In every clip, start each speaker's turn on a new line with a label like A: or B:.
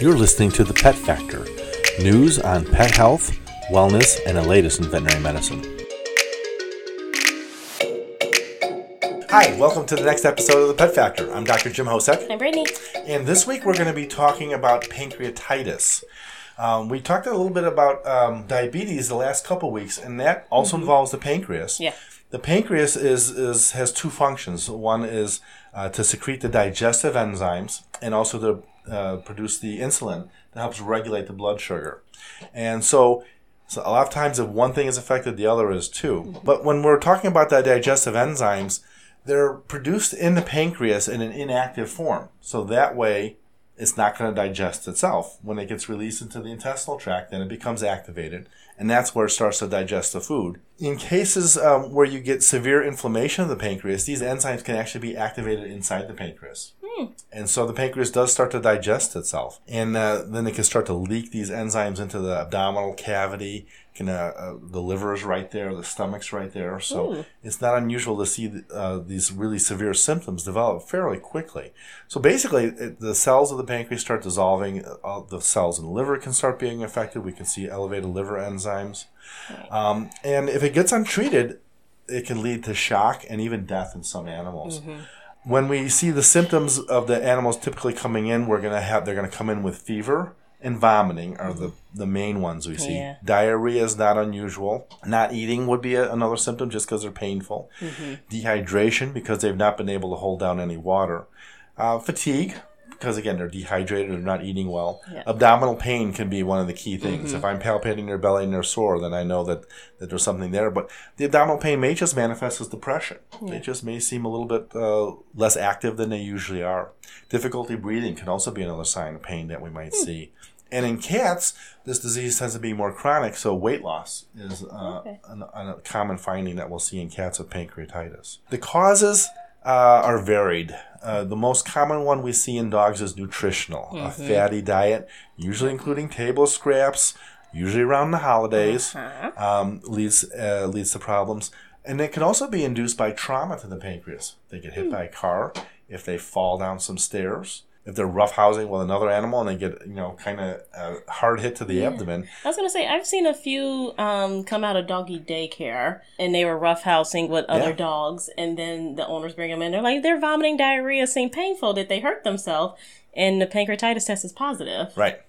A: You're listening to The Pet Factor news on pet health, wellness, and the latest in veterinary medicine. Hi, welcome to the next episode of The Pet Factor. I'm Dr. Jim Hosek.
B: I'm Brittany.
A: And this week we're going to be talking about pancreatitis. Um, we talked a little bit about um, diabetes the last couple weeks, and that also mm-hmm. involves the pancreas.
B: Yeah.
A: The pancreas is, is has two functions. One is uh, to secrete the digestive enzymes and also to uh, produce the insulin that helps regulate the blood sugar. And so, so a lot of times if one thing is affected, the other is too. Mm-hmm. But when we're talking about the digestive enzymes, they're produced in the pancreas in an inactive form. So that way, it's not going to digest itself. When it gets released into the intestinal tract, then it becomes activated, and that's where it starts to digest the food. In cases um, where you get severe inflammation of the pancreas, these enzymes can actually be activated inside the pancreas. Mm. And so the pancreas does start to digest itself. And uh, then it can start to leak these enzymes into the abdominal cavity. Can, uh, uh, the liver is right there, the stomach's right there. So mm. it's not unusual to see uh, these really severe symptoms develop fairly quickly. So basically, it, the cells of the pancreas start dissolving. Uh, the cells in the liver can start being affected. We can see elevated liver enzymes. Right. Um, and if it gets untreated, it can lead to shock and even death in some animals. Mm-hmm when we see the symptoms of the animals typically coming in, we're gonna have they're gonna come in with fever and vomiting are the, the main ones we see. Yeah. Diarrhea is not unusual. Not eating would be a, another symptom just because they're painful. Mm-hmm. Dehydration because they've not been able to hold down any water. Uh, fatigue because again they're dehydrated, they're not eating well. Yeah. Abdominal pain can be one of the key things. Mm-hmm. If I'm palpating their belly and they're sore, then I know that, that there's something there. But the abdominal pain may just manifest as depression. Yeah. They just may seem a little bit uh, less active than they usually are. Difficulty breathing can also be another sign of pain that we might mm. see. And in cats, this disease tends to be more chronic, so weight loss is uh, okay. a common finding that we'll see in cats with pancreatitis. The causes uh, are varied. Uh, the most common one we see in dogs is nutritional, mm-hmm. a fatty diet, usually including table scraps, usually around the holidays, uh-huh. um, leads uh, leads to problems. And it can also be induced by trauma to the pancreas. They get hit mm. by a car, if they fall down some stairs, if they're roughhousing with another animal and they get you know kind of a hard hit to the yeah. abdomen.
B: I was gonna say I've seen a few um, come out of doggy daycare and they were roughhousing with other yeah. dogs, and then the owners bring them in. They're like they're vomiting, diarrhea, seem painful. Did they hurt themselves? And the pancreatitis test is positive.
A: Right.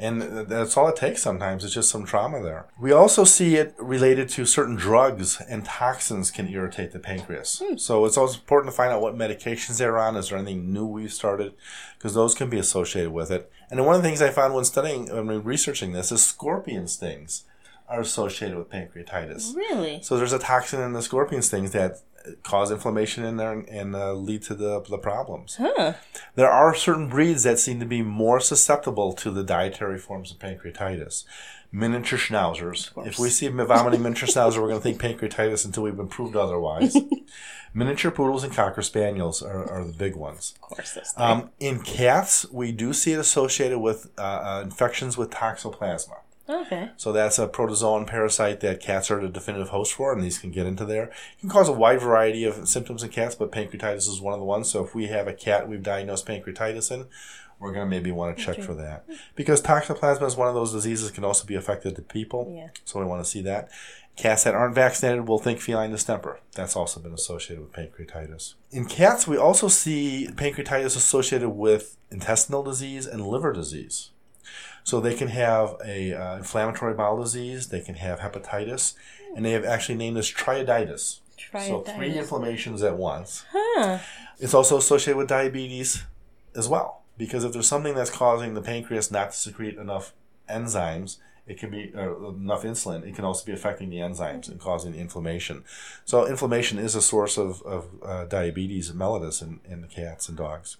A: And that's all it takes sometimes. It's just some trauma there. We also see it related to certain drugs and toxins can irritate the pancreas. Hmm. So it's always important to find out what medications they're on. Is there anything new we've started? Because those can be associated with it. And one of the things I found when studying, when researching this, is scorpion stings are associated with pancreatitis.
B: Really?
A: So there's a toxin in the scorpion stings that cause inflammation in there and, uh, lead to the, the problems. Huh. There are certain breeds that seem to be more susceptible to the dietary forms of pancreatitis. Miniature schnauzers. If we see a vomiting miniature schnauzer, we're going to think pancreatitis until we've been proved otherwise. miniature poodles and cocker spaniels are, are the big ones.
B: Of course,
A: um, in cats, we do see it associated with uh, uh, infections with toxoplasma.
B: Okay.
A: So that's a protozoan parasite that cats are the definitive host for, and these can get into there. It can cause a wide variety of symptoms in cats, but pancreatitis is one of the ones. So if we have a cat we've diagnosed pancreatitis in, we're going to maybe want to check for that. Because toxoplasma is one of those diseases can also be affected to people.
B: Yeah.
A: So we want to see that. Cats that aren't vaccinated will think feline distemper. That's also been associated with pancreatitis. In cats, we also see pancreatitis associated with intestinal disease and liver disease. So they can have a uh, inflammatory bowel disease, they can have hepatitis, and they have actually named this triaditis. triaditis. So three inflammations at once.
B: Huh.
A: It's also associated with diabetes as well, because if there's something that's causing the pancreas not to secrete enough enzymes, it can be uh, enough insulin. It can also be affecting the enzymes and causing inflammation. So inflammation is a source of, of uh, diabetes mellitus in, in the cats and dogs.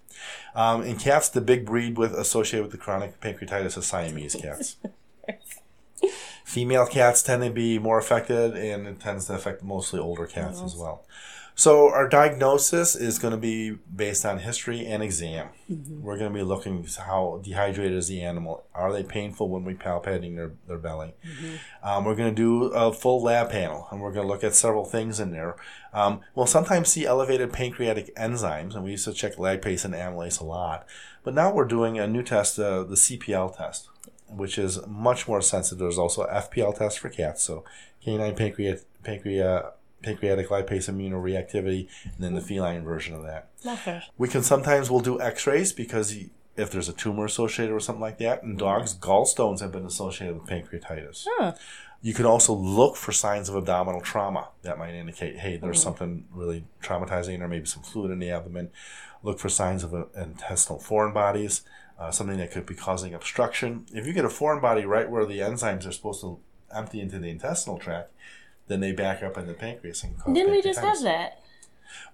A: Um, in cats, the big breed with associated with the chronic pancreatitis is Siamese cats. Female cats tend to be more affected, and it tends to affect mostly older cats as well. So our diagnosis is going to be based on history and exam. We're going to be looking how dehydrated is the animal. Are they painful when we palpating their, their belly? Um, we're going to do a full lab panel, and we're going to look at several things in there. Um, we'll sometimes see elevated pancreatic enzymes, and we used to check lactase and amylase a lot. But now we're doing a new test, uh, the CPL test, which is much more sensitive. There's also FPL test for cats, so canine pancreat, pancreat, pancreatic lipase immunoreactivity, and then the feline version of that.
B: Okay.
A: We can sometimes we'll do X-rays because if there's a tumor associated or something like that, in dogs, gallstones have been associated with pancreatitis.
B: Huh.
A: You can also look for signs of abdominal trauma that might indicate, hey, there's something really traumatizing, or maybe some fluid in the abdomen. Look for signs of uh, intestinal foreign bodies, uh, something that could be causing obstruction. If you get a foreign body right where the enzymes are supposed to empty into the intestinal tract, then they back up in the pancreas and cause
B: Didn't we just have that?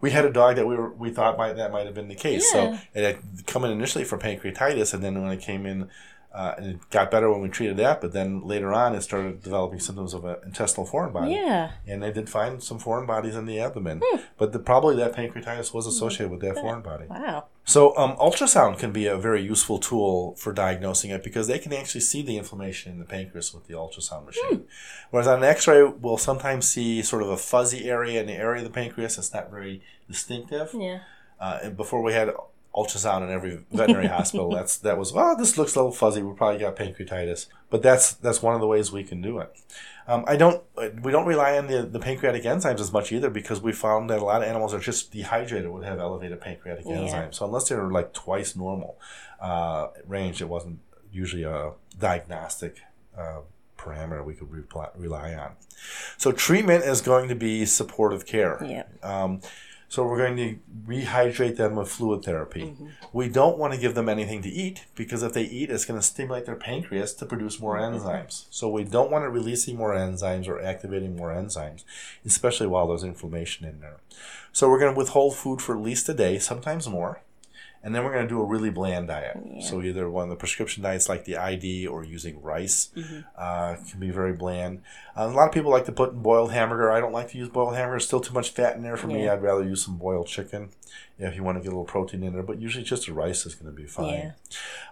A: We had a dog that we were we thought might that might have been the case.
B: Yeah.
A: So it had come in initially for pancreatitis, and then when it came in, uh, and it got better when we treated that. But then later on, it started developing symptoms of an intestinal foreign body.
B: Yeah.
A: And they did find some foreign bodies in the abdomen,
B: Hmm.
A: but the, probably that pancreatitis was associated with that foreign body.
B: Wow.
A: So, um, ultrasound can be a very useful tool for diagnosing it because they can actually see the inflammation in the pancreas with the ultrasound machine. Whereas on an X-ray, we'll sometimes see sort of a fuzzy area in the area of the pancreas that's not very distinctive.
B: Yeah.
A: Uh, and before we had ultrasound in every veterinary hospital, that's that was oh this looks a little fuzzy. We probably got pancreatitis, but that's that's one of the ways we can do it. Um, I don't we don't rely on the, the pancreatic enzymes as much either because we found that a lot of animals are just dehydrated would have elevated pancreatic
B: Yeah.
A: enzymes. So unless they're like twice normal uh, range, it wasn't usually a diagnostic. Uh, parameter we could reply, rely on. So treatment is going to be supportive care.
B: Yeah.
A: Um, so we're going to rehydrate them with fluid therapy. Mm-hmm. We don't want to give them anything to eat because if they eat, it's going to stimulate their pancreas to produce more mm-hmm. enzymes. So we don't want it releasing more enzymes or activating more enzymes, especially while there's inflammation in there. So we're going to withhold food for at least a day, sometimes more. And then we're going to do a really bland diet. So either one of the prescription diets like the ID or using rice uh, can be very bland. Uh, a lot of people like to put in boiled hamburger. I don't like to use boiled hamburger. Still too much fat in there for me. I'd rather use some boiled chicken if you want to get a little protein in there. But usually just the rice is going to be fine.
B: Yeah.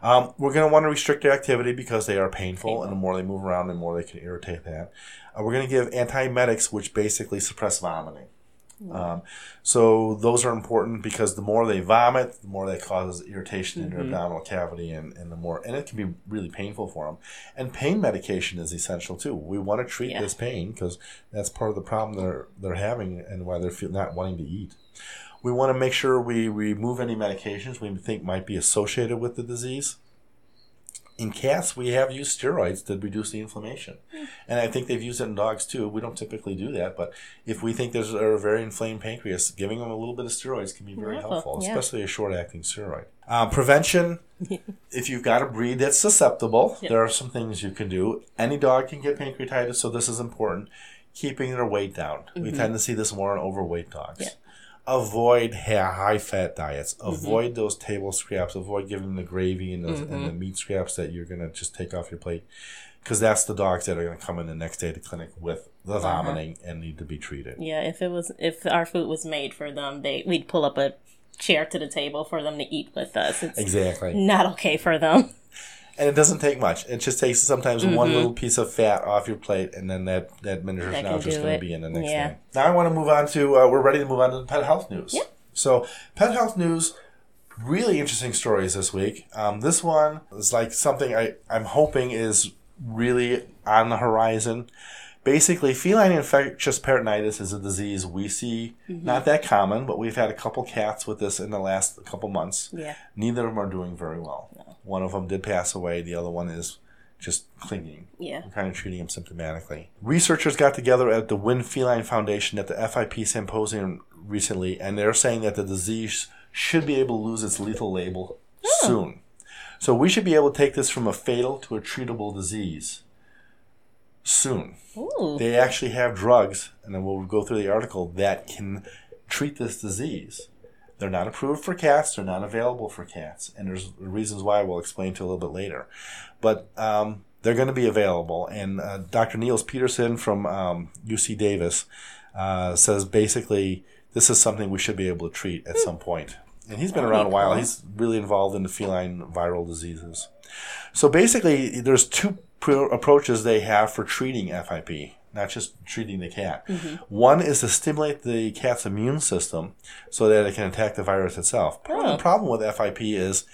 A: Um, we're going to want to restrict their activity because they are painful, and the more they move around, the more they can irritate that. Uh, we're going to give antiemetics, which basically suppress vomiting. Um, so those are important because the more they vomit, the more that causes irritation in their abdominal cavity, and, and the more and it can be really painful for them. And pain medication is essential too. We want to treat
B: Yeah.
A: this pain because that's part of the problem they're they're having and why they're feel, not wanting to eat. We want to make sure we remove any medications we think might be associated with the disease. In cats, we have used steroids to reduce the inflammation. And I think they've used it in dogs too. We don't typically do that, but if we think there's a very inflamed pancreas, giving them a little bit of steroids can be very
B: Helpful,
A: helpful,
B: yeah.
A: especially a short acting steroid. Um, prevention if you've got a breed that's susceptible,
B: Yep.
A: there are some things you can do. Any dog can get pancreatitis, so this is important. Keeping their weight down. We tend to see this more in overweight dogs.
B: Yeah.
A: Avoid high fat diets. Mm-hmm. Avoid those table scraps. Avoid giving the gravy and, those, and the mm-hmm. meat scraps that you're going to just take off your plate. Because that's the dogs that are going to come in the next day to clinic with the uh-huh. vomiting and need to be treated.
B: Yeah, if it was if our food was made for them, they we'd pull up a chair to the table for them to eat with us. It's
A: Exactly.
B: not okay for them.
A: And it doesn't take much. It just takes sometimes one little piece of fat off your plate, and then that, that miniature
B: Mm-hmm.
A: Now is just going to be in the next
B: Yeah.
A: day. Now I want to move on to, uh, we're ready to move on to the pet health news.
B: Yep.
A: So, pet health news, really interesting stories this week. Um, this one is like something I, I'm hoping is really on the horizon. Basically, feline infectious peritonitis is a disease we see
B: Mm-hmm.
A: not that common, but we've had a couple cats with this in the last couple months.
B: Yeah.
A: Neither of them are doing very well. One of them did pass away. The other one is just clinging.
B: Yeah.
A: We're kind of treating him symptomatically. Researchers got together at the Winn Feline Foundation at the FIP symposium recently, and they're saying that the disease should be able to lose its lethal label soon. So we should be able to take this from a fatal to a treatable disease soon.
B: Ooh.
A: They actually have drugs, and then we'll go through the article that can treat this disease. They're not approved for cats. They're not available for cats, and there's reasons why we'll explain to a little bit later. But um, they're going to be available, and uh, Dr. Niels Pedersen from um, UC Davis uh, says basically this is something we should be able to treat at some point. And he's been around a while. He's really involved in the feline viral diseases. So basically, there's two pro- approaches they have for treating FIP, not just treating the cat. One is to stimulate the cat's immune system so that it can attack the virus itself. Part of
B: Oh.
A: the problem with FIP is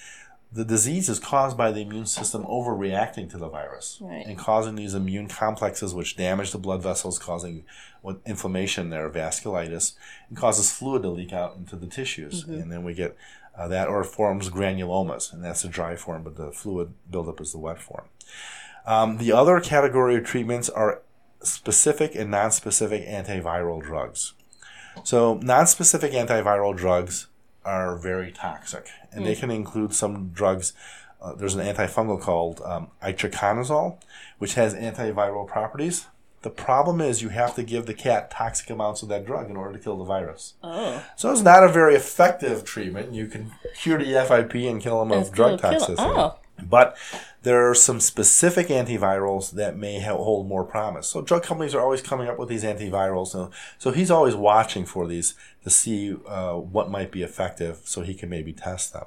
A: the disease is caused by the immune system overreacting to the virus
B: Right.
A: and causing these immune complexes which damage the blood vessels causing inflammation there vasculitis and causes fluid to leak out into the tissues and then we get uh, that or forms granulomas and that's the dry form but the fluid buildup is the wet form um, the other category of treatments are specific and non-specific antiviral drugs so non-specific antiviral drugs are very toxic, and they can include some drugs. Uh, there's an antifungal called um, itraconazole, which has antiviral properties. The problem is you have to give the cat toxic amounts of that drug in order to kill the virus.
B: Oh.
A: So it's not a very effective treatment. You can cure the FIP and kill them of drug toxicity.
B: oh.
A: But there are some specific antivirals that may hold more promise. So drug companies are always coming up with these antivirals. So, so he's always watching for these to see uh, what might be effective so he can maybe test them.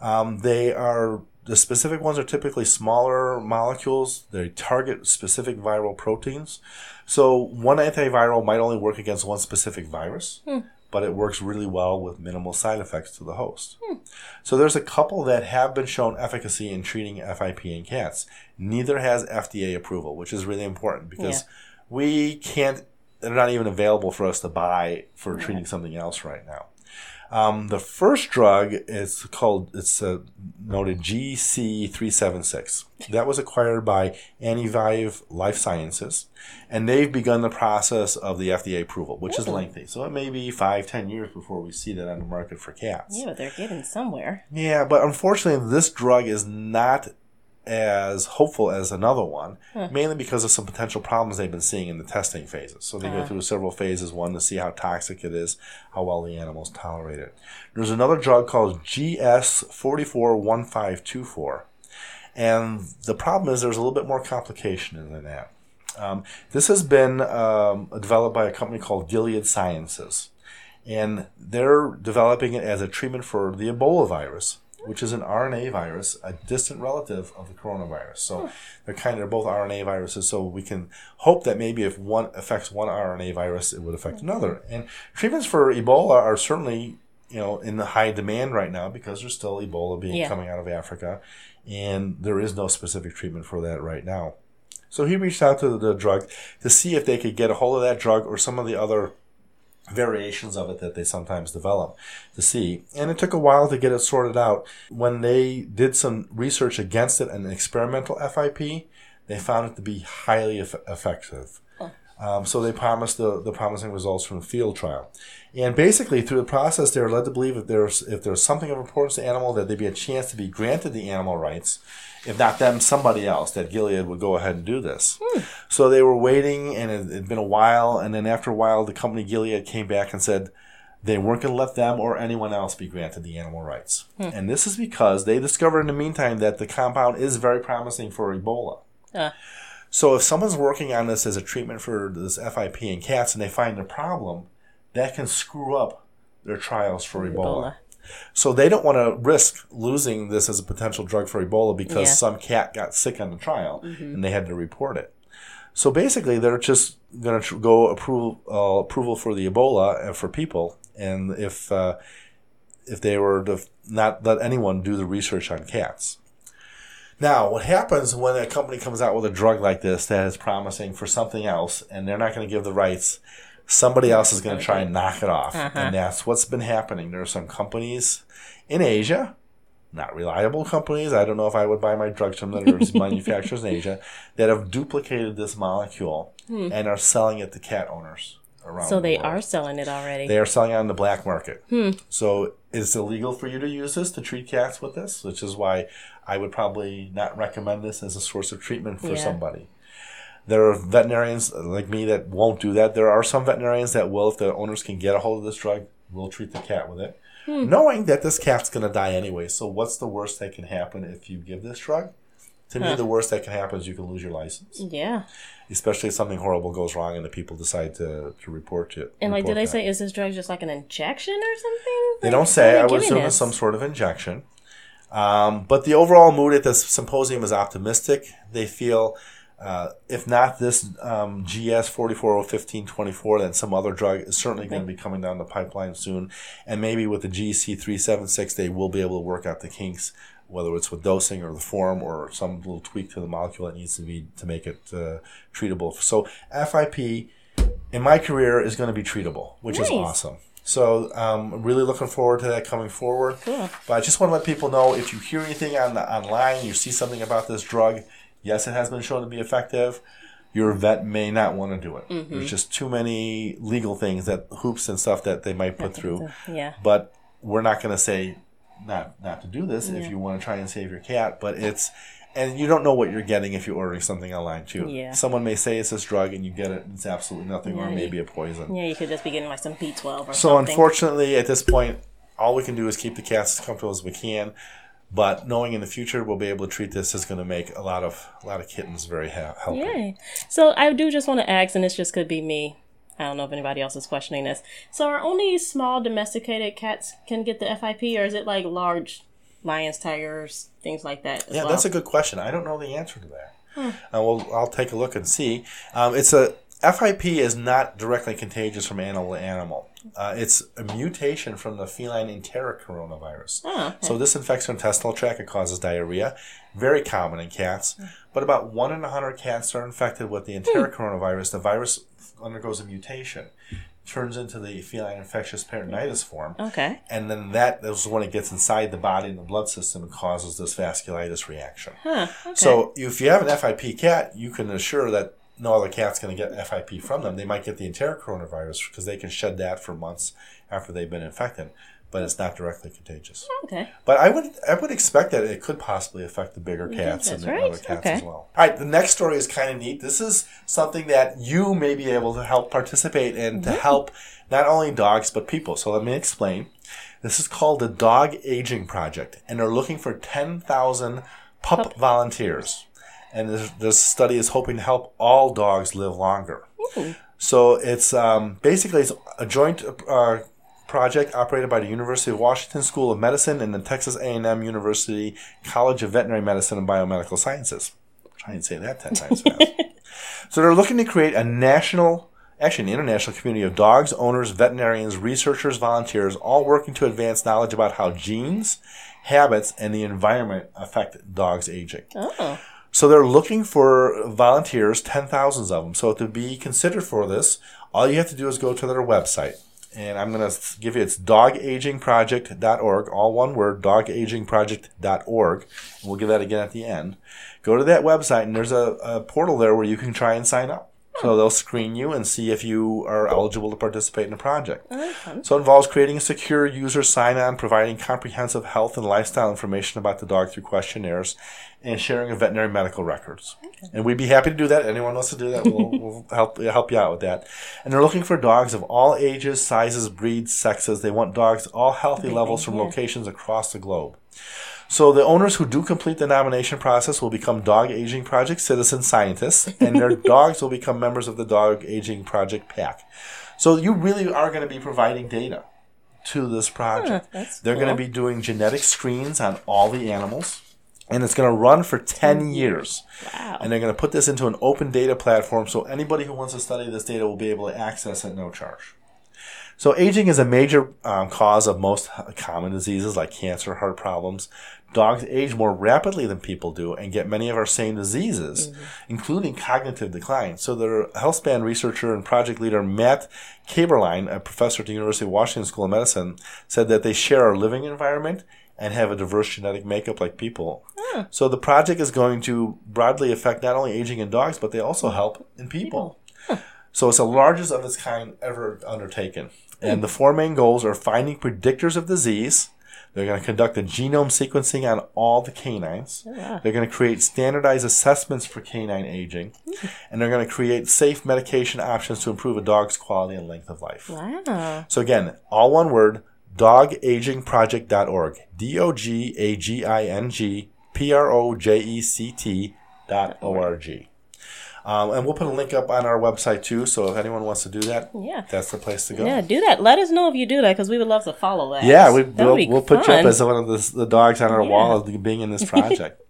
A: Um, they are the specific ones are typically smaller molecules. They target specific viral proteins. So one antiviral might only work against one specific virus, but it works really well with minimal side effects to the host. Hmm. So there's a couple that have been shown efficacy in treating FIP in cats. Neither has FDA approval, which is really important because
B: Yeah.
A: we can't. They're not even available for us to buy for treating something else right now. Um, the first drug is called, it's uh, noted GC376. That was acquired by Anivive Life Sciences, and they've begun the process of the FDA approval, which is lengthy. So it may be five, ten years before we see that on the market for cats.
B: Yeah, but they're getting somewhere.
A: Yeah, but unfortunately, this drug is not as hopeful as another one, mainly because of some potential problems they've been seeing in the testing phases. So they go through several phases, one to see how toxic it is, how well the animals tolerate it. There's another drug called GS441524. And the problem is there's a little bit more complication than that. Um, this has been um, developed by a company called Gilead Sciences. And they're developing it as a treatment for the Ebola virus, which is an RNA virus, a distant relative of the coronavirus. So hmm. they're kind of both RNA viruses. So we can hope that maybe if one affects one RNA virus, it would affect hmm. another. And treatments for Ebola are certainly you know in the high demand right now because there's still Ebola being
B: Yeah.
A: coming out of Africa, and there is no specific treatment for that right now. So he reached out to the drug to see if they could get a hold of that drug or some of the other variations of it that they sometimes develop to see. And it took a while to get it sorted out. When they did some research against it and experimental FIP, they found it to be highly eff- effective. Um, so they promised the, the promising results from the field trial. And basically, through the process, they were led to believe if there's if there's something of importance to the animal, that there'd be a chance to be granted the animal rights. If not them, somebody else, that Gilead would go ahead and do this. So they were waiting, and it had been a while. And then after a while, the company Gilead came back and said they weren't going to let them or anyone else be granted the animal rights. And this is because they discovered in the meantime that the compound is very promising for Ebola.
B: Uh,
A: So if someone's working on this as a treatment for this FIP in cats and they find a problem, that can screw up their trials for Ebola.
B: Ebola.
A: So they don't want to risk losing this as a potential drug for Ebola because
B: Yeah.
A: some cat got sick on the trial and they had to report it. So basically, they're just going to tr- go approval uh, approval for the Ebola uh, for people, and if uh, if they were to not let anyone do the research on cats. Now, what happens when a company comes out with a drug like this that is promising for something else, and they're not going to give the rights? Somebody else is going to try and knock it off, and uh-huh. that's what's been happening. There are some companies in Asia, not reliable companies. I don't know if I would buy my drugs from. There's manufacturers in Asia that have duplicated this molecule hmm. and are selling it to cat owners around.
B: so
A: the
B: they
A: world.
B: are selling it already.
A: They are selling it on the black market. Hmm. So it's illegal for you to use this to treat cats with this, which is why I would probably not recommend this as a source of treatment for
B: Yeah.
A: somebody. There are veterinarians like me that won't do that. There are some veterinarians that will, if the owners can get a hold of this drug, will treat the cat with it, knowing that this cat's going to die anyway. So what's the worst that can happen if you give this drug? To me, the worst that can happen is you can lose your license,
B: Yeah.
A: especially if something horrible goes wrong and the people decide to, to report it.
B: And like,
A: report
B: did they say is this drug just like an injection or something?
A: They
B: Like,
A: don't say. I would assume it's some sort of injection. Um, but the overall mood at this symposium is optimistic. They feel, uh, if not this um, GS 441524, then some other drug is certainly going to be coming down the pipeline soon. And maybe with the GC 376, they will be able to work out the kinks, whether it's with dosing or the form or some little tweak to the molecule that needs to be to make it uh, treatable. So FIP in my career is going to be treatable, which is awesome. So um, I'm really looking forward to that coming forward.
B: Cool.
A: But I just want to let people know if you hear anything on the online, you see something about this drug, yes, it has been shown to be effective. Your vet may not want to do it.
B: Mm-hmm.
A: There's just too many legal things that hoops and stuff that they might put through.
B: Yeah.
A: But we're not going to say not not to do this if you want to try and save your cat. But it's and you don't know what you're getting if you're ordering something online too.
B: Yeah.
A: Someone may say it's this drug and you get it, and it's absolutely nothing, or
B: Yeah,
A: maybe a poison.
B: Yeah, you could just be getting like some B12 or
A: So
B: something.
A: unfortunately, at this point, all we can do is keep the cats as comfortable as we can. But knowing in the future we'll be able to treat this is going to make a lot of a lot of kittens very ha- healthy.
B: Yay. So I do just want to ask, and this just could be me. I don't know if anybody else is questioning this. So are only small domesticated cats can get the FIP, or is it like large lions, tigers, things like that? As
A: Yeah,
B: well?
A: that's a good question. I don't know the answer to that. Uh, well, I'll take a look and see. Um, it's a FIP is not directly contagious from animal to animal. Uh, it's a mutation from the feline enterocoronavirus.
B: Oh, okay.
A: So this infects the intestinal tract. It causes diarrhea. Very common in cats. But about one in a hundred cats are infected with the enteric coronavirus. The virus undergoes a mutation, turns into the feline infectious peritonitis form.
B: okay.
A: And then that is when it gets inside the body and the blood system and causes this vasculitis reaction.
B: Huh. Okay.
A: So if you have an FIP cat, you can assure that no other cat's going to get FIP from them. They might get the enterocoronavirus because they can shed that for months after they've been infected, but it's not directly contagious.
B: okay.
A: But I would I would expect that it could possibly affect the bigger mm-hmm. cats and the
B: right.
A: other cats
B: Okay.
A: as well. All right, the next story is kind of neat. This is something that you may be able to help participate in to mm-hmm. help not only dogs but people. So let me explain. This is called the Dog Aging Project, and they're looking for 10,000 pup volunteers. And this, this study is hoping to help all dogs live longer. So it's um, basically it's a joint uh, project operated by the University of Washington School of Medicine and the Texas A&M University College of Veterinary Medicine and Biomedical Sciences. Try and say that ten times fast. so they're looking to create a national, actually an international community of dogs, owners, veterinarians, researchers, volunteers, all working to advance knowledge about how genes, habits, and the environment affect dogs' aging.
B: Oh.
A: So they're looking for volunteers, ten thousands of them. So to be considered for this, all you have to do is go to their website. And I'm going to give you it's dogagingproject.org, all one word, dogagingproject.org. And we'll give that again at the end. Go to that website, and there's a, a portal there where you can try and sign up. So they'll screen you and see if you are eligible to participate in the project. So it involves creating a secure user sign-on, providing comprehensive health and lifestyle information about the dog through questionnaires, and sharing of veterinary medical records. And we'd be happy to do that. Anyone wants to do that, we'll, we'll help help you out with that. And they're looking for dogs of all ages, sizes, breeds, sexes. They want dogs all healthy levels from
B: yeah.
A: locations across the globe. So the owners who do complete the nomination process will become Dog Aging Project citizen scientists, and their dogs will become members of the Dog Aging Project pack. So you really are going to be providing data to this project.
B: that's
A: They're going to be doing genetic screens on all the animals, and it's going to run for 10 years.
B: Wow.
A: And they're going to put this into an open data platform so anybody who wants to study this data will be able to access it at no charge. So, aging is a major um, cause of most common diseases like cancer, heart problems. Dogs age more rapidly than people do and get many of our same diseases, including cognitive decline. So, the healthspan researcher and project leader Matt Kaeberlein, a professor at the University of Washington School of Medicine, said that they share our living environment and have a diverse genetic makeup like people. So, the project is going to broadly affect not only aging in dogs, but they also help in people. So it's the largest of its kind ever undertaken. And the four main goals are finding predictors of disease. They're going to conduct a genome sequencing on all the canines.
B: Oh, wow.
A: They're going to create standardized assessments for canine aging. Hmm. And they're going to create safe medication options to improve a dog's quality and length of life.
B: Wow.
A: So again, all one word, dogagingproject.org. D O G A G I N G P R O J E C T dot O R G. Um, and we'll put a link up on our website too. So if anyone wants to do that,
B: Yeah.
A: that's the place to go.
B: Yeah, do that. Let us know if you do that because we would love to follow that.
A: Yeah, we,
B: would
A: we'll, we'll put you up as one of the, the dogs on our
B: Yeah.
A: wall of being in this project.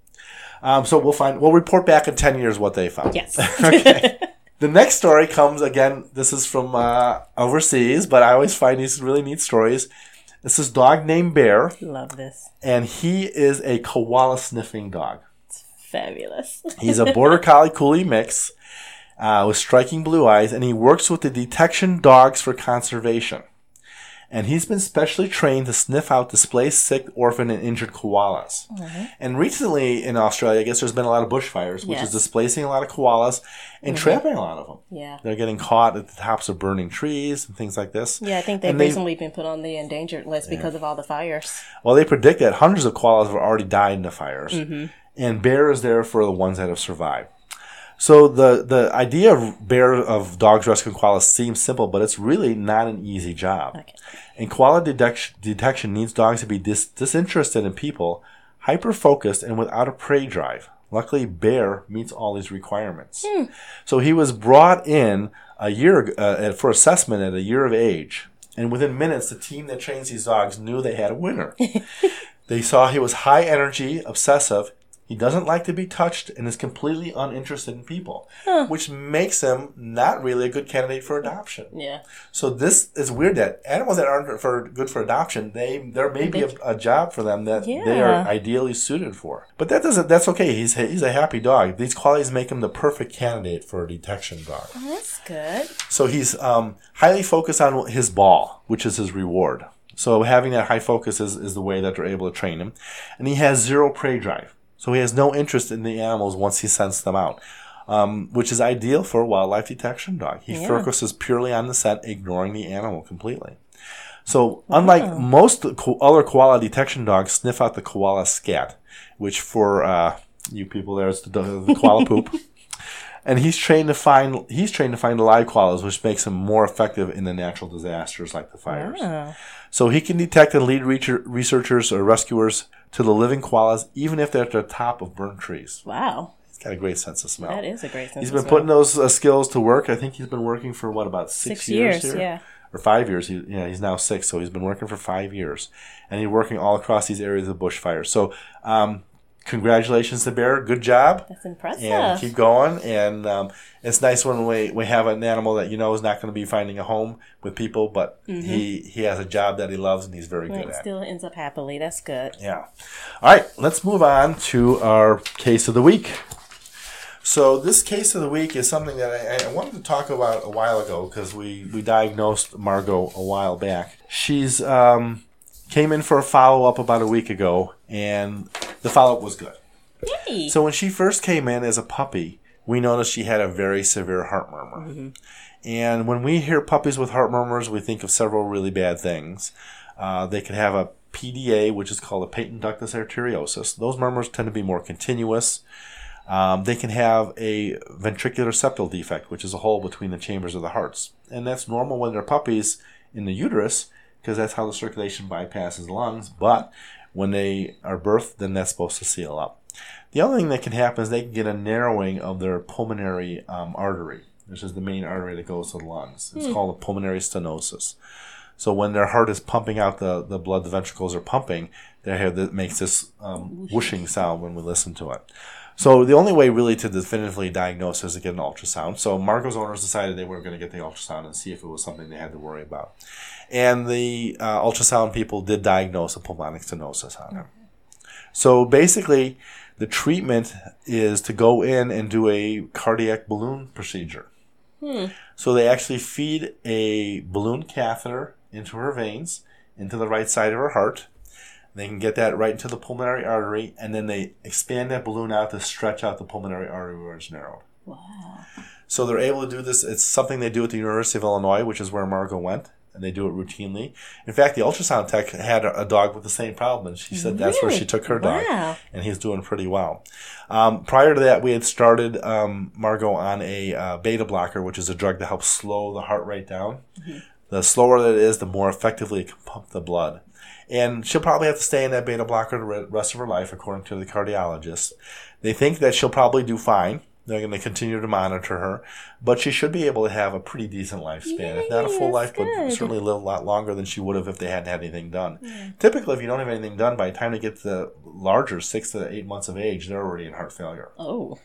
A: um, so we'll find we'll report back in ten years what they found.
B: Yes.
A: okay. The next story comes again. This is from uh, overseas, but I always find these really neat stories. This is dog named Bear,
B: love this.
A: and he is a koala sniffing dog.
B: Fabulous.
A: He's a border collie Koolie mix uh, with striking blue eyes, and he works with the Detection Dogs for Conservation. And he's been specially trained to sniff out displaced, sick, orphan, and injured koalas. Mm-hmm. And recently in Australia, I guess there's been a lot of bushfires, which
B: Yes.
A: is displacing a lot of koalas and mm-hmm. trapping a lot of them.
B: Yeah.
A: They're getting caught at the tops of burning trees and things like this.
B: Yeah, I think they've
A: they-
B: recently been put on the endangered list because of all the fires.
A: Well, they predict that hundreds of koalas have already died in the fires, mm-hmm. And bear is there for the ones that have survived. So the the idea of bear of dogs rescuing koalas seems simple, but it's really not an easy job.
B: Okay.
A: And koala detection, detection needs dogs to be dis- disinterested in people, hyper focused, and without a prey drive. Luckily, Bear meets all these requirements. So he was brought in a year uh, for assessment at a year of age, and within minutes, the team that trains these dogs knew they had a winner. they saw he was high energy, obsessive. He doesn't like to be touched and is completely uninterested in people, which makes him not really a good candidate for adoption.
B: Yeah.
A: So this is weird that animals that aren't for good for adoption, they there may be a, a job for them that they are ideally suited for. But that doesn't. That's okay. He's he's a happy dog. These qualities make him the perfect candidate for a detection dog.
B: Oh, that's good.
A: So he's um, highly focused on his ball, which is his reward. So having that high focus is, is the way that they're able to train him, and he has zero prey drive. So he has no interest in the animals once he scents them out, um, which is ideal for a wildlife detection dog. He
B: Yeah.
A: focuses purely on the scent, ignoring the animal completely. So, unlike most ko- other koala detection dogs, sniff out the koala scat, which for uh, you people there is the, the koala poop. And he's trained to find he's trained to find live koalas, which makes him more effective in the natural disasters like the fires.
B: Oh.
A: So he can detect and lead researchers or rescuers to the living koalas, even if they're at the top of burnt trees.
B: Wow.
A: He's got a great sense of smell.
B: That is a great sense
A: He's been
B: smell.
A: putting those uh, skills to work. I think he's been working for what about six,
B: Six
A: years,
B: years,
A: here?
B: yeah.
A: or five years. He, yeah, he's now six, so he's been working for five years, and he's working all across these areas of bushfires. So, um, congratulations to Bear. Good job
B: That's impressive.
A: and keep going. And um, it's nice when we, we have an animal that you know is not going to be finding a home with people, but he, he has a job that he loves and he's very
B: Right,
A: good at.
B: still ends up happily. That's good.
A: Yeah. All right, let's move on to our case of the week. So this case of the week is something that I, I wanted to talk about a while ago because we, we diagnosed Margot a while back. She's um, came in for a follow up about a week ago, and the follow up was good.
B: Yay.
A: So when she first came in as a puppy, we noticed she had a very severe heart murmur. And when we hear puppies with heart murmurs, we think of several really bad things. Uh, they could have a PDA, which is called a patent ductus arteriosus. Those murmurs tend to be more continuous. Um, they can have a ventricular septal defect, which is a hole between the chambers of the hearts. And that's normal when they're puppies in the uterus, because that's how the circulation bypasses the lungs. But when they are birthed, then that's supposed to seal up. The other thing that can happen is they can get a narrowing of their pulmonary um, artery, which is the main artery that goes to the lungs. It's called a pulmonary stenosis. So when their heart is pumping out the, the blood, the ventricles are pumping, they have that makes this um, whooshing sound when we listen to it. So the only way really to definitively diagnose is to get an ultrasound. So Marco's owners decided they were going to get the ultrasound and see if it was something they had to worry about. And the uh, ultrasound people did diagnose a pulmonic stenosis on him. So basically, the treatment is to go in and do a cardiac balloon procedure. So they actually feed a balloon catheter into her veins, into the right side of her heart. They can get that right into the pulmonary artery, and then they expand that balloon out to stretch out the pulmonary artery where it's narrowed.
B: Wow.
A: So they're able to do this. It's something they do at the University of Illinois, which is where Margot went, and they do it routinely. In fact, the ultrasound tech had a a dog with the same problem, and she said that's where she took her dog,
B: Wow.
A: and he's doing pretty well. Um, prior to that, we had started um, Margot on a uh, beta blocker, which is a drug that helps slow the heart rate down. The slower that it is, the more effectively it can pump the blood. and she'll probably have to stay in that beta blocker the rest of her life, according to the cardiologist. They think that she'll probably do fine. They're going to continue to monitor her, but she should be able to have a pretty decent lifespan. if not a full life,
B: that's
A: but certainly live a lot longer than she would have if they hadn't had anything done. Typically, if you don't have anything done, by the time they get to the larger, six to eight months of age, they're already in heart failure.
B: Oh.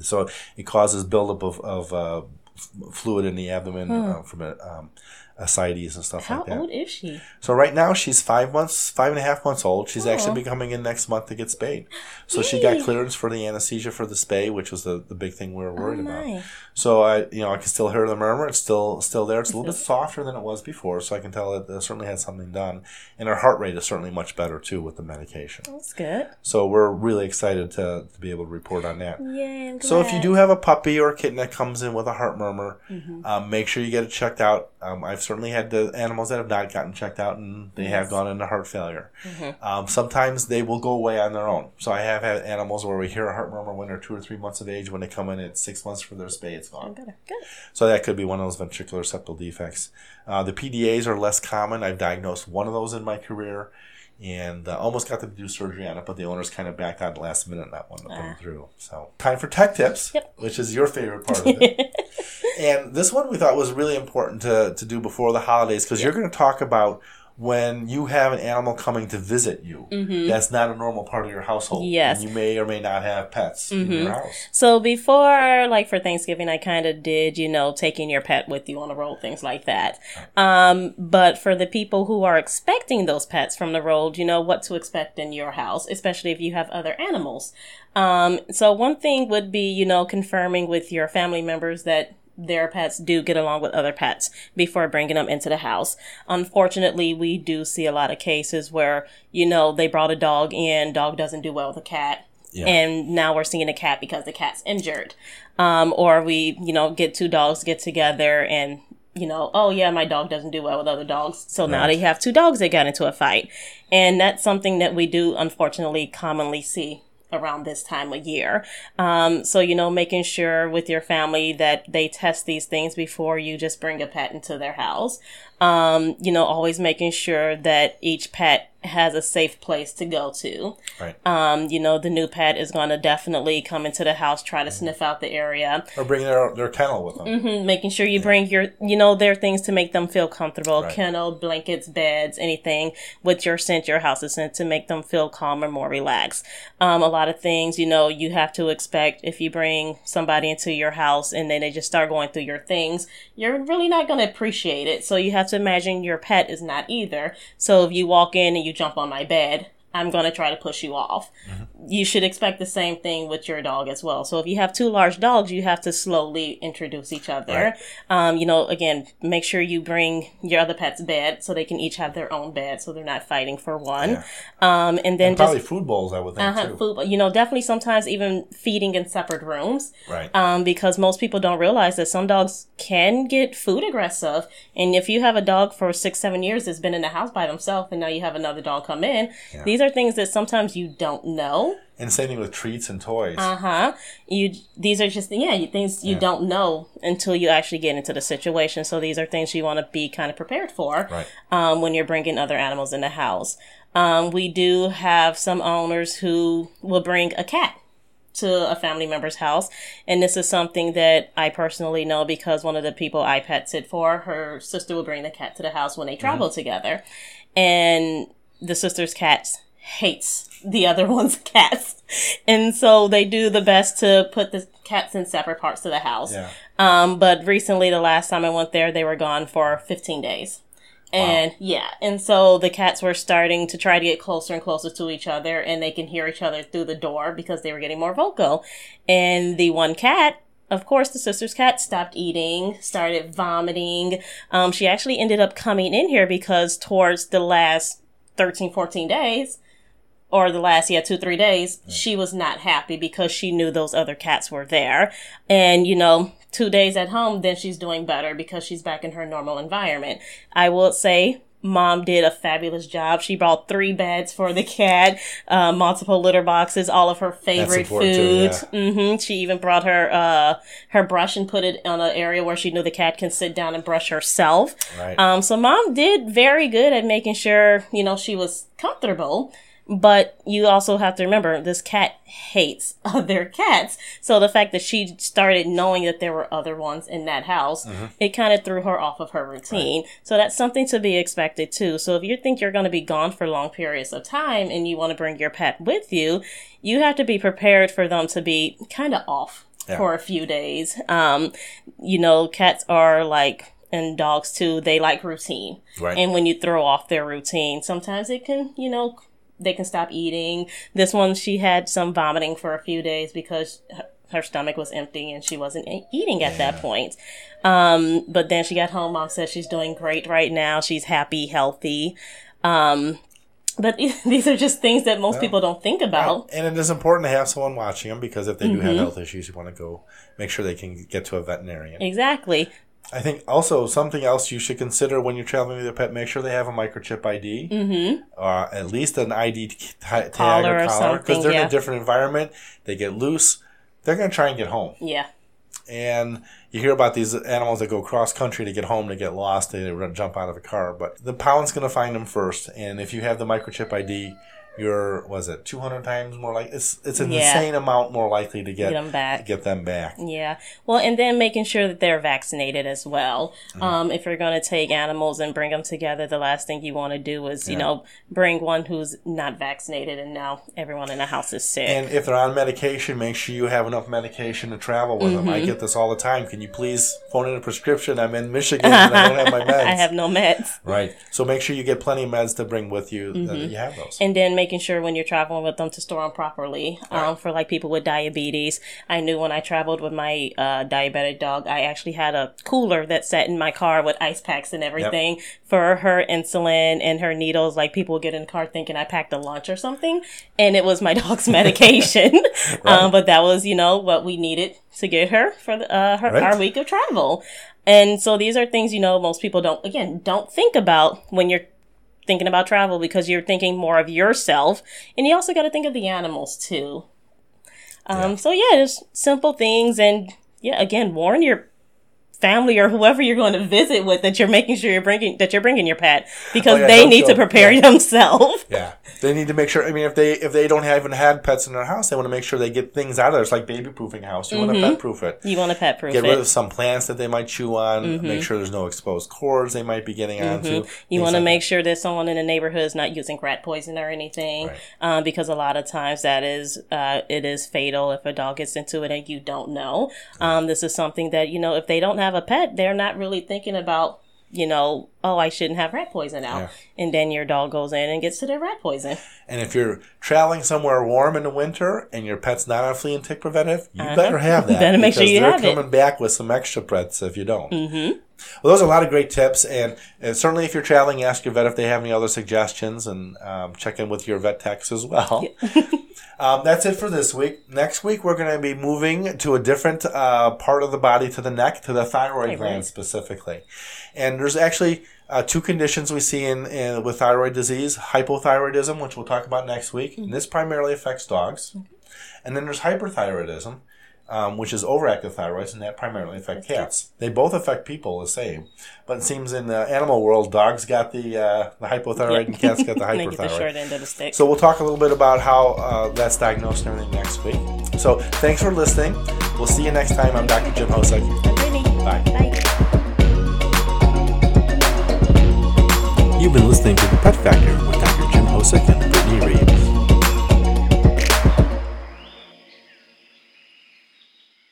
A: So it causes buildup of, of uh, fluid in the abdomen uh, from a, um, ascites and stuff
B: How
A: like that.
B: How old is she?
A: So right now she's five months, five and a half months old. She's
B: Oh.
A: actually be coming in next month to get spayed. So she got clearance for the anesthesia for the spay, which was the, the big thing we were
B: Oh
A: worried about. So I, you know, I can still hear the murmur. It's still still there. It's a little bit softer than it was before, so I can tell it uh, certainly had something done. And her heart rate is certainly much better too with the medication.
B: That's good.
A: So we're really excited to, to be able to report on that.
B: Yay, I'm
A: So if you do have a puppy or a kitten that comes in with a heart murmur,
B: Mm-hmm.
A: um, make sure you get it checked out. Um, I've certainly had the animals that have not gotten checked out and they have gone into heart failure.
B: Mm-hmm.
A: Um, sometimes they will go away on their own. So I have had animals where we hear a heart murmur when they're two or three months of age. When they come in at six months for their spay, it's gone.
B: Better. Good.
A: So that could be one of those ventricular septal defects. Uh, the PDAs are less common. I've diagnosed one of those in my career and uh, almost got to do surgery on it, but the owners kind of backed out the last minute and not wanted to put them
B: Ah.
A: through. So time for tech tips,
B: Yep.
A: which is your favorite part of it. and this one we thought was really important to, to do before the holidays because you're going to talk about when you have an animal coming to visit you. That's not a normal part of your household.
B: Mm-hmm. Yes. Mm-hmm.
A: And you may or may not have pets in your house.
B: So before, like for Thanksgiving, I kind of did, you know, taking your pet with you on the road, things like that. Um, but for the people who are expecting those pets from the road, you know what to expect in your house, especially if you have other animals. Um, so one thing would be, you know, confirming with your family members that their pets do get along with other pets before bringing them into the house. Unfortunately, we do see a lot of cases where, you know, they brought a dog in, dog doesn't do well with a cat,
A: Yeah.
B: and now we're seeing a cat because the cat's injured. Um, or we, you know, get two dogs get together and, you know, oh yeah, my dog doesn't do well with other dogs. So now they have two dogs that got into a fight. And that's something that we do unfortunately commonly see around this time of year. Um, so, you know, making sure with your family that they test these things before you just bring a pet into their house. Um, you know, always making sure that each pet has a safe place to go to.
A: Right.
B: Um, you know, the new pet is going to definitely come into the house, try to sniff out the area,
A: Or bring their, their kennel with them.
B: Mhm, making sure you bring your, you know, there are things to make them feel comfortable,
A: Right.
B: kennel, blankets, beds, anything with your scent, your house's scent to make them feel calm calmer, more relaxed. Um, a lot of things, you know, you have to expect if you bring somebody into your house and then they just start going through your things, you're really not going to appreciate it. So you have to imagine your pet is not either. So if you walk in and you jump on my bed, I'm going to try to push you off. You should expect the same thing with your dog as well. So if you have two large dogs, you have to slowly introduce each other.
A: Right.
B: Um, you know, again, make sure you bring your other pet's bed so they can each have their own bed so they're not fighting for one.
A: Yeah.
B: Um, and then
A: And
B: just
A: probably food bowls, I would think,
B: uh-huh,
A: too.
B: food, you know, definitely sometimes even feeding in separate rooms
A: Right.
B: um, because most people don't realize that some dogs can get food aggressive. And if you have a dog for six, seven years that's been in the house by themselves and now you have another dog come in, these are things that sometimes you don't know.
A: and same thing with treats and toys.
B: Uh huh. You these are just yeah things you
A: Yeah.
B: don't know until you actually get into the situation. So these are things you want to be kind of prepared for
A: Right.
B: um, when you're bringing other animals in the house. Um, we do have some owners who will bring a cat to a family member's house. And this is something that I personally know because one of the people I pet sit for, her sister will bring the cat to the house when they travel together. And the sister's cat hates the other one's cats. And so they do the best to put the cats in separate parts of the house.
A: Yeah.
B: Um, but recently, the last time I went there, they were gone for 15 days. And yeah, and so the cats were starting to try to get closer and closer to each other, and they can hear each other through the door because they were getting more vocal. And the one cat, of course, the sister's cat stopped eating, started vomiting. Um, she actually ended up coming in here because towards the last 13, 14 days, or the last yeah two three days she was not happy because she knew those other cats were there and you know two days at home then she's doing better because she's back in her normal environment i will say mom did a fabulous job. She brought three beds for the cat, uh, multiple litter boxes, all of her favorite foods. Too, yeah. mm-hmm. She even brought her uh, her brush and put it on an area where she knew the cat can sit down and brush herself. Right. Um, so mom did very good at making sure you know she was comfortable. But you also have to remember this cat hates other cats. So the fact that she started knowing that there were other ones in that house, mm-hmm. it kind of threw her off of her routine. Right. So that's something to be expected too. So if you think you're going to be gone for long periods of time and you want to bring your pet with you, you have to be prepared for them to be kind of off yeah. for a few days. Um, you know, cats are like, and dogs too, they like routine. Right. And when you throw off their routine, sometimes it can, you know, they can stop eating. This one, she had some vomiting for a few days because her stomach was empty and she wasn't eating at yeah. that point. Um, but then she got home. Mom says she's doing great right now. She's happy, healthy. Um, but these are just things that most people don't think about.
A: And it is important to have someone watching them because if they do mm-hmm. have health issues, you want to go make sure they can get to a veterinarian.
B: Exactly.
A: I think also something else you should consider when you're traveling with your pet, make sure they have a microchip ID, mm-hmm. uh, at least an ID t- tag collar or collar, because they're yeah. in a different environment. They get loose. They're going to try and get home.
B: Yeah.
A: And you hear about these animals that go cross country to get home to get lost. They jump out of a car, but the pound's going to find them first. And if you have the microchip ID, you're was it 200 times more like it's it's an yeah. insane amount more likely to get, get them back. get them back.
B: Yeah. Well and then making sure that they're vaccinated as well. Mm-hmm. um, if you're going to take animals and bring them together the last thing you want to do is you yeah. know bring one who's not vaccinated and now everyone in the house is sick.
A: And if they're on medication make sure you have enough medication to travel with mm-hmm. them i get this all the time. Can you please phone in a prescription? I'm in michigan and i don't have my meds.
B: i have no meds.
A: Right. So make sure you get plenty of meds to bring with you mm-hmm. that you have those.
B: And then making sure when you're traveling with them to store them properly. Um, for like people with diabetes, I knew when I traveled with my uh, diabetic dog, I actually had a cooler that sat in my car with ice packs and everything yep. for her insulin and her needles. Like people get in the car thinking I packed a lunch or something, and it was my dog's medication. right. um, but that was, you know, what we needed to get her for the, uh, her, right. our week of travel. And so these are things, you know, most people don't, again, don't think about when you're thinking about travel because you're thinking more of yourself and you also got to think of the animals too. Um, yeah. So yeah, just simple things and yeah, again, warn your family or whoever you're going to visit with that you're making sure you're bringing that you're bringing your pet because oh, yeah, they need to prepare yeah. themselves.
A: Yeah, they need to make sure. I mean, if they if they don't have, even had pets in their house, they want to make sure they get things out of there. It's like baby proofing house. You mm-hmm. want to pet proof it.
B: You want to pet proof it.
A: Get rid of some plants that they might chew on. Mm-hmm. Make sure there's no exposed cords they might be getting mm-hmm. onto.
B: You want to like make that. sure that someone in the neighborhood is not using rat poison or anything, right. um, because a lot of times that is uh, it is fatal if a dog gets into it and you don't know. Um, this is something that you know if they don't have a pet, they're not really thinking about you know, oh, I shouldn't have rat poison out. Yeah. And then your dog goes in and gets to their rat poison.
A: And if you're traveling somewhere warm in the winter and your pet's not on flea and tick preventive, you uh-huh. better have that.
B: better make sure you
A: they're
B: coming
A: it. back with some extra pets if you don't. Mm-hmm. Well, those are a lot of great tips, and, and, certainly if you're traveling, ask your vet if they have any other suggestions, and um, check in with your vet techs as well. Yeah. um, that's it for this week. Next week, we're going to be moving to a different uh, part of the body, to the neck, to the thyroid gland right. specifically. And there's actually uh, two conditions we see in, in, with thyroid disease: hypothyroidism, which we'll talk about next week, and this primarily affects dogs. And then there's hyperthyroidism, um, which is overactive thyroids, and that primarily affect cats. They both affect people the same, but it seems in the animal world, dogs got the uh, the hypothyroid and cats got the hyperthyroid.
B: the short end of the stick.
A: So we'll talk a little bit about how uh, that's diagnosed and everything next week. So thanks for listening. We'll see you next time. I'm Dr. Jim Hosek.
B: Bye. Bye.
A: You've been listening to The Pet Factor with Dr. Jim Hosek and Brittany Reed.